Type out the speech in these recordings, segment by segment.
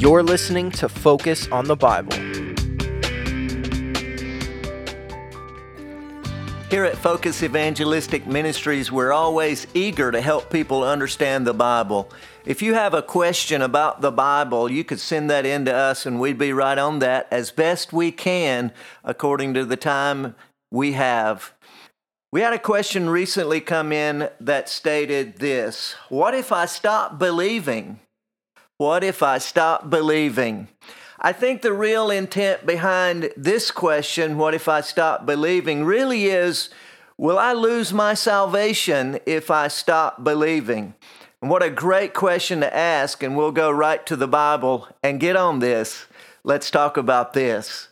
You're listening to Focus on the Bible. Here at Focus Evangelistic Ministries, we're always eager to help people understand the Bible. If you have a question about the Bible, you could send that in to us and we'd be right on that as best we can according to the time we have. We had a question recently come in that stated this What if I stop believing? What if I stop believing? I think the real intent behind this question, what if I stop believing, really is will I lose my salvation if I stop believing? And what a great question to ask, and we'll go right to the Bible and get on this. Let's talk about this.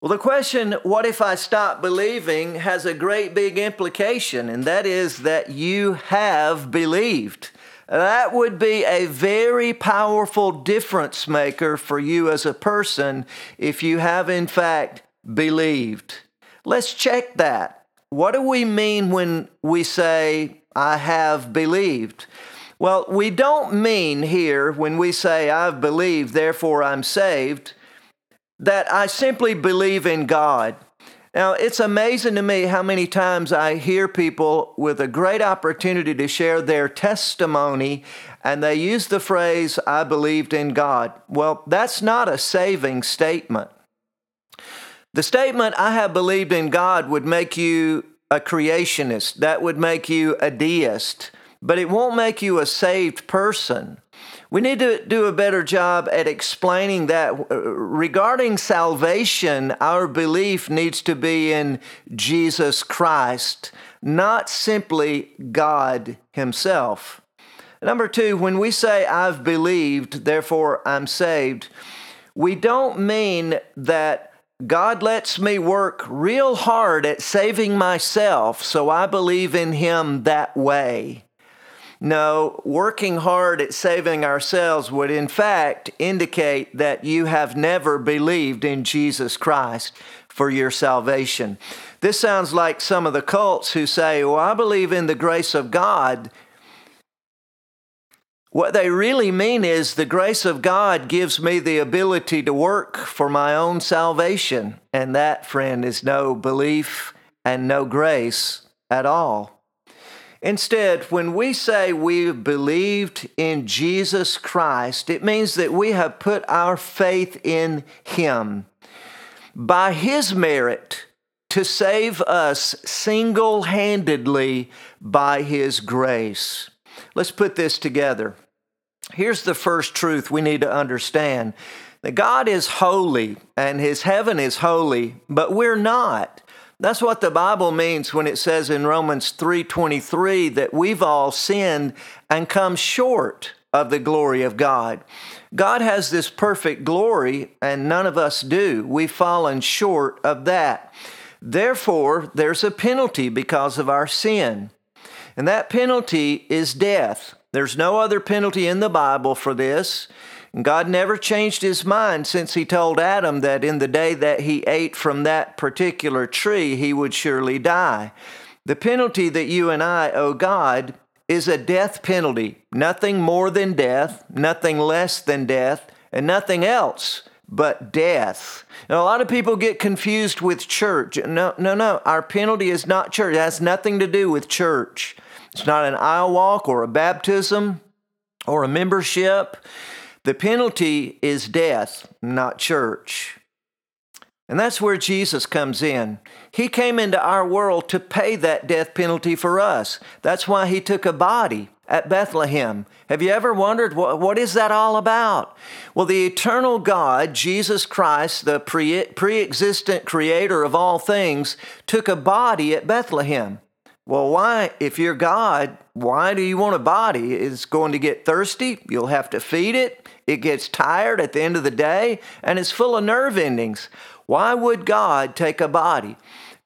Well, the question, what if I stop believing, has a great big implication, and that is that you have believed. That would be a very powerful difference maker for you as a person if you have, in fact, believed. Let's check that. What do we mean when we say, I have believed? Well, we don't mean here when we say, I've believed, therefore I'm saved that I simply believe in God. Now, it's amazing to me how many times I hear people with a great opportunity to share their testimony and they use the phrase, I believed in God. Well, that's not a saving statement. The statement, I have believed in God, would make you a creationist, that would make you a deist, but it won't make you a saved person. We need to do a better job at explaining that uh, regarding salvation, our belief needs to be in Jesus Christ, not simply God Himself. Number two, when we say, I've believed, therefore I'm saved, we don't mean that God lets me work real hard at saving myself, so I believe in Him that way. No, working hard at saving ourselves would in fact indicate that you have never believed in Jesus Christ for your salvation. This sounds like some of the cults who say, Well, I believe in the grace of God. What they really mean is the grace of God gives me the ability to work for my own salvation. And that, friend, is no belief and no grace at all. Instead, when we say we've believed in Jesus Christ, it means that we have put our faith in Him. By His merit, to save us single handedly by His grace. Let's put this together. Here's the first truth we need to understand that God is holy and His heaven is holy, but we're not. That's what the Bible means when it says in Romans 3:23 that we've all sinned and come short of the glory of God. God has this perfect glory and none of us do. We've fallen short of that. Therefore, there's a penalty because of our sin. And that penalty is death. There's no other penalty in the Bible for this. God never changed his mind since he told Adam that in the day that he ate from that particular tree, he would surely die. The penalty that you and I owe God is a death penalty, nothing more than death, nothing less than death, and nothing else but death. Now, a lot of people get confused with church. No, no, no. Our penalty is not church. It has nothing to do with church. It's not an aisle walk or a baptism or a membership. The penalty is death, not church. And that's where Jesus comes in. He came into our world to pay that death penalty for us. That's why he took a body at Bethlehem. Have you ever wondered what, what is that all about? Well, the eternal God, Jesus Christ, the pre existent creator of all things, took a body at Bethlehem. Well, why, if you're God, why do you want a body? It's going to get thirsty. You'll have to feed it. It gets tired at the end of the day and it's full of nerve endings. Why would God take a body?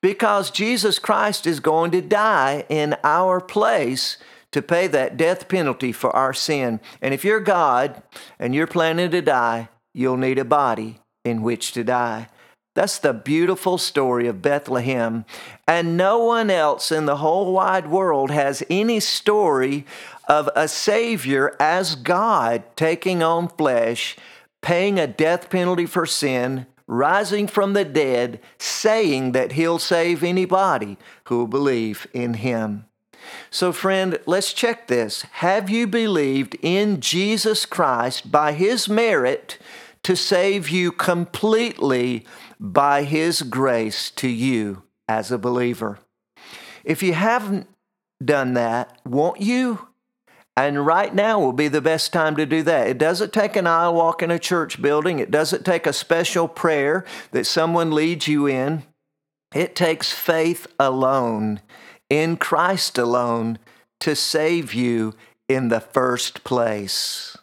Because Jesus Christ is going to die in our place to pay that death penalty for our sin. And if you're God and you're planning to die, you'll need a body in which to die. That's the beautiful story of Bethlehem. And no one else in the whole wide world has any story of a Savior as God taking on flesh, paying a death penalty for sin, rising from the dead, saying that He'll save anybody who will believe in Him. So, friend, let's check this. Have you believed in Jesus Christ by His merit to save you completely by His grace to you as a believer? If you haven't done that, won't you? And right now will be the best time to do that. It doesn't take an aisle walk in a church building. It doesn't take a special prayer that someone leads you in. It takes faith alone, in Christ alone, to save you in the first place.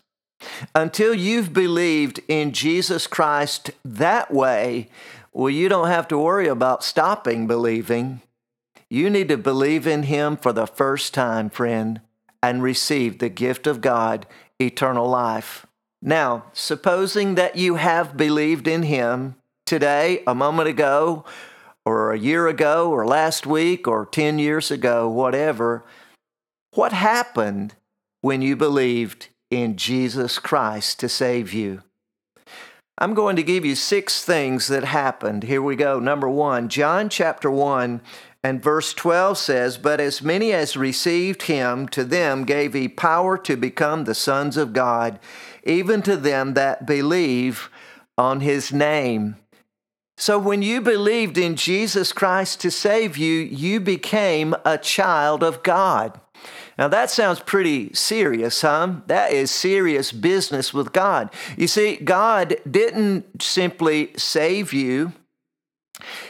Until you've believed in Jesus Christ that way, well, you don't have to worry about stopping believing. You need to believe in Him for the first time, friend and receive the gift of God, eternal life. Now, supposing that you have believed in Him today, a moment ago, or a year ago, or last week, or 10 years ago, whatever, what happened when you believed in Jesus Christ to save you? I'm going to give you six things that happened. Here we go. Number one, John chapter 1 and verse 12 says, But as many as received him, to them gave he power to become the sons of God, even to them that believe on his name. So when you believed in Jesus Christ to save you, you became a child of God. Now that sounds pretty serious, huh? That is serious business with God. You see, God didn't simply save you,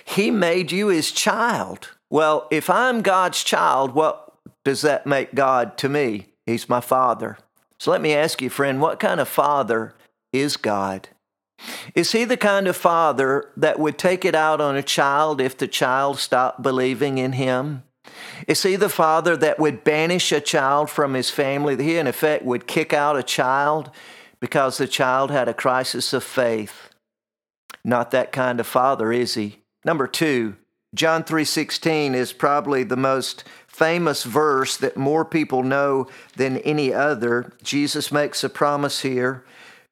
He made you His child. Well, if I'm God's child, what does that make God to me? He's my father. So let me ask you, friend, what kind of father is God? Is he the kind of father that would take it out on a child if the child stopped believing in him? Is he the father that would banish a child from his family? He, in effect, would kick out a child because the child had a crisis of faith? Not that kind of father, is he? Number two, John 3:16 is probably the most famous verse that more people know than any other. Jesus makes a promise here.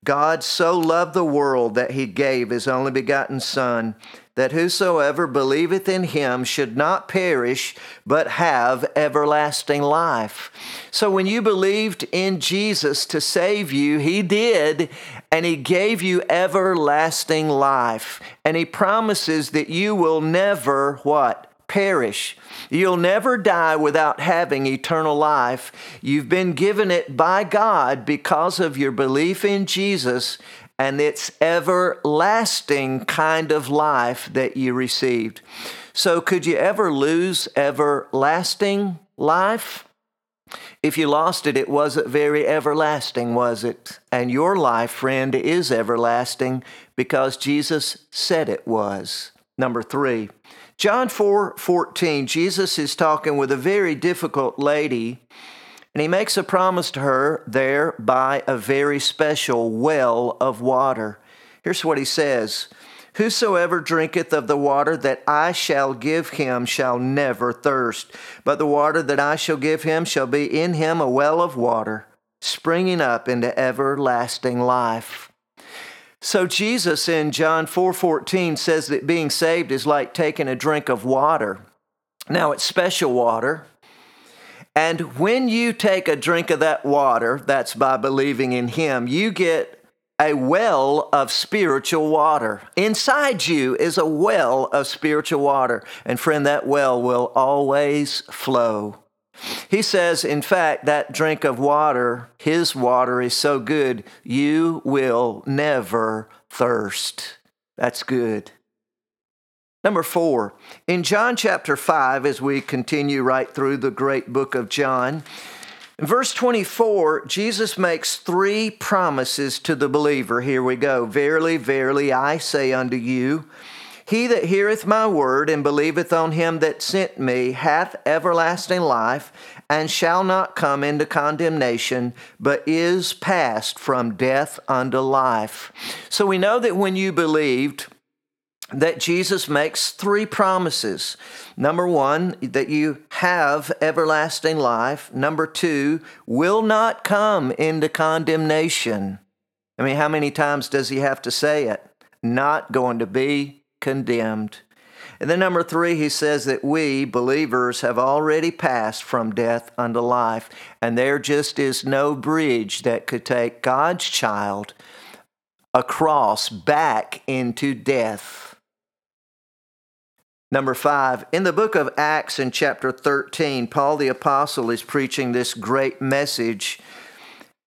God so loved the world that he gave his only begotten son that whosoever believeth in him should not perish, but have everlasting life. So when you believed in Jesus to save you, he did, and he gave you everlasting life. And he promises that you will never what? Perish. You'll never die without having eternal life. You've been given it by God because of your belief in Jesus and it's everlasting kind of life that you received. So, could you ever lose everlasting life? If you lost it, it wasn't very everlasting, was it? And your life, friend, is everlasting because Jesus said it was. Number three, John 4 14, Jesus is talking with a very difficult lady and he makes a promise to her there by a very special well of water. Here's what he says Whosoever drinketh of the water that I shall give him shall never thirst, but the water that I shall give him shall be in him a well of water, springing up into everlasting life. So Jesus in John 4:14 says that being saved is like taking a drink of water. Now it's special water. And when you take a drink of that water, that's by believing in Him, you get a well of spiritual water. Inside you is a well of spiritual water. And friend, that well will always flow. He says, in fact, that drink of water, his water is so good, you will never thirst. That's good. Number four, in John chapter 5, as we continue right through the great book of John, in verse 24, Jesus makes three promises to the believer. Here we go. Verily, verily, I say unto you, he that heareth my word and believeth on him that sent me hath everlasting life, and shall not come into condemnation, but is passed from death unto life. So we know that when you believed, that Jesus makes three promises. Number one, that you have everlasting life. Number two, will not come into condemnation. I mean, how many times does he have to say it? Not going to be condemned. And then number three, he says that we, believers, have already passed from death unto life, and there just is no bridge that could take God's child across back into death. Number five, in the book of Acts in chapter 13, Paul the Apostle is preaching this great message.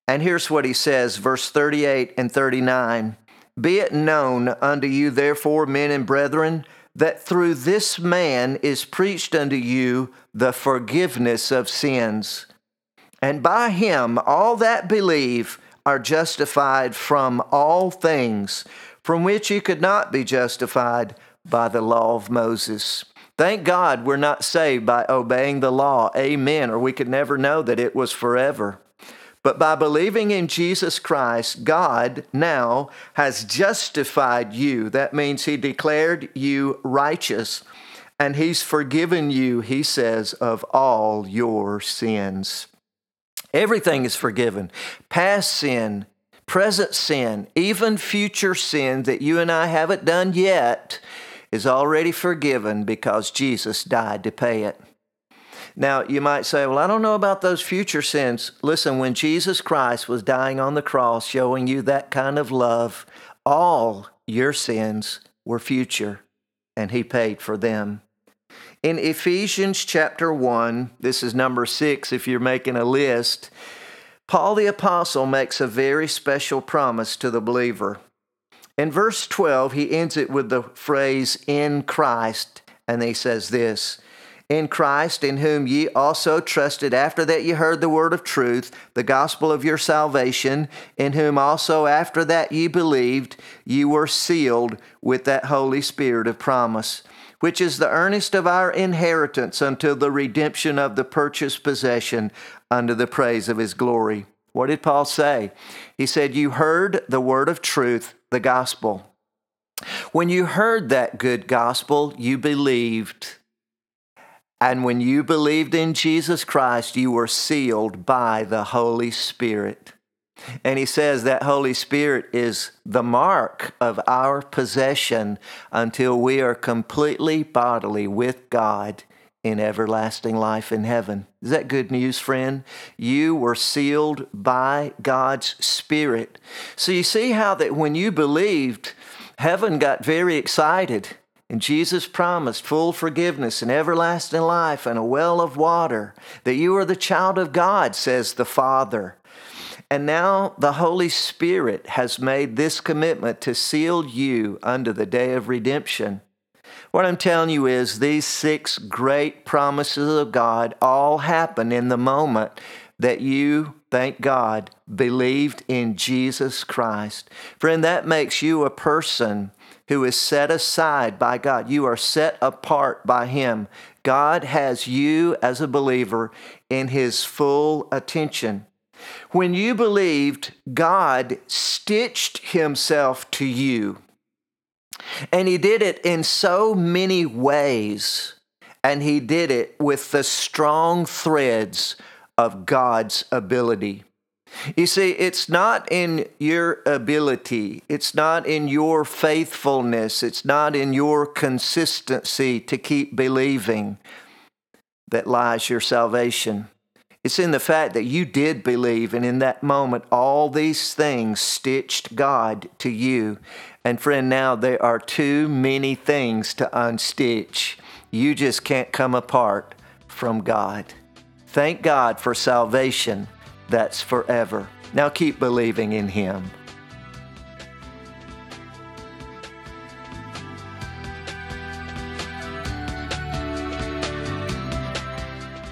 And here's what he says, verse 38 and 39 Be it known unto you, therefore, men and brethren, that through this man is preached unto you the forgiveness of sins. And by him all that believe are justified from all things from which you could not be justified by the law of Moses. Thank God we're not saved by obeying the law. Amen. Or we could never know that it was forever. But by believing in Jesus Christ, God now has justified you. That means He declared you righteous, and He's forgiven you, He says, of all your sins. Everything is forgiven past sin, present sin, even future sin that you and I haven't done yet is already forgiven because Jesus died to pay it. Now, you might say, well, I don't know about those future sins. Listen, when Jesus Christ was dying on the cross, showing you that kind of love, all your sins were future, and He paid for them. In Ephesians chapter 1, this is number six if you're making a list, Paul the Apostle makes a very special promise to the believer. In verse 12, he ends it with the phrase, in Christ, and he says this In Christ, in whom ye also trusted after that ye heard the word of truth, the gospel of your salvation, in whom also after that ye believed, ye were sealed with that Holy Spirit of promise which is the earnest of our inheritance until the redemption of the purchased possession unto the praise of his glory. What did Paul say? He said, You heard the word of truth, the gospel. When you heard that good gospel, you believed. And when you believed in Jesus Christ, you were sealed by the Holy Spirit. And he says that Holy Spirit is the mark of our possession until we are completely bodily with God in everlasting life in heaven. Is that good news, friend? You were sealed by God's Spirit. So you see how that when you believed, heaven got very excited. And Jesus promised full forgiveness and everlasting life and a well of water, that you are the child of God, says the Father. And now the Holy Spirit has made this commitment to seal you unto the day of redemption. What I'm telling you is these six great promises of God all happen in the moment that you, thank God, believed in Jesus Christ. Friend, that makes you a person who is set aside by God. You are set apart by Him. God has you as a believer in His full attention. When you believed, God stitched Himself to you. And he did it in so many ways. And he did it with the strong threads of God's ability. You see, it's not in your ability, it's not in your faithfulness, it's not in your consistency to keep believing that lies your salvation. It's in the fact that you did believe, and in that moment, all these things stitched God to you. And friend, now there are too many things to unstitch. You just can't come apart from God. Thank God for salvation that's forever. Now keep believing in Him.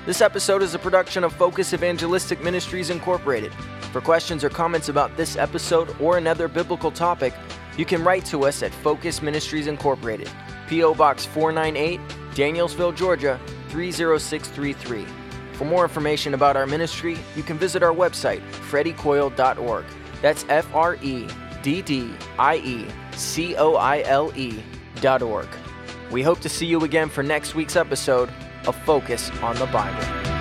This episode is a production of Focus Evangelistic Ministries Incorporated. For questions or comments about this episode or another biblical topic, you can write to us at Focus Ministries Incorporated, P.O. Box 498, Danielsville, Georgia 30633. For more information about our ministry, you can visit our website, freddiecoile.org. That's F R E D D I E C O I L E dot org. We hope to see you again for next week's episode of Focus on the Bible.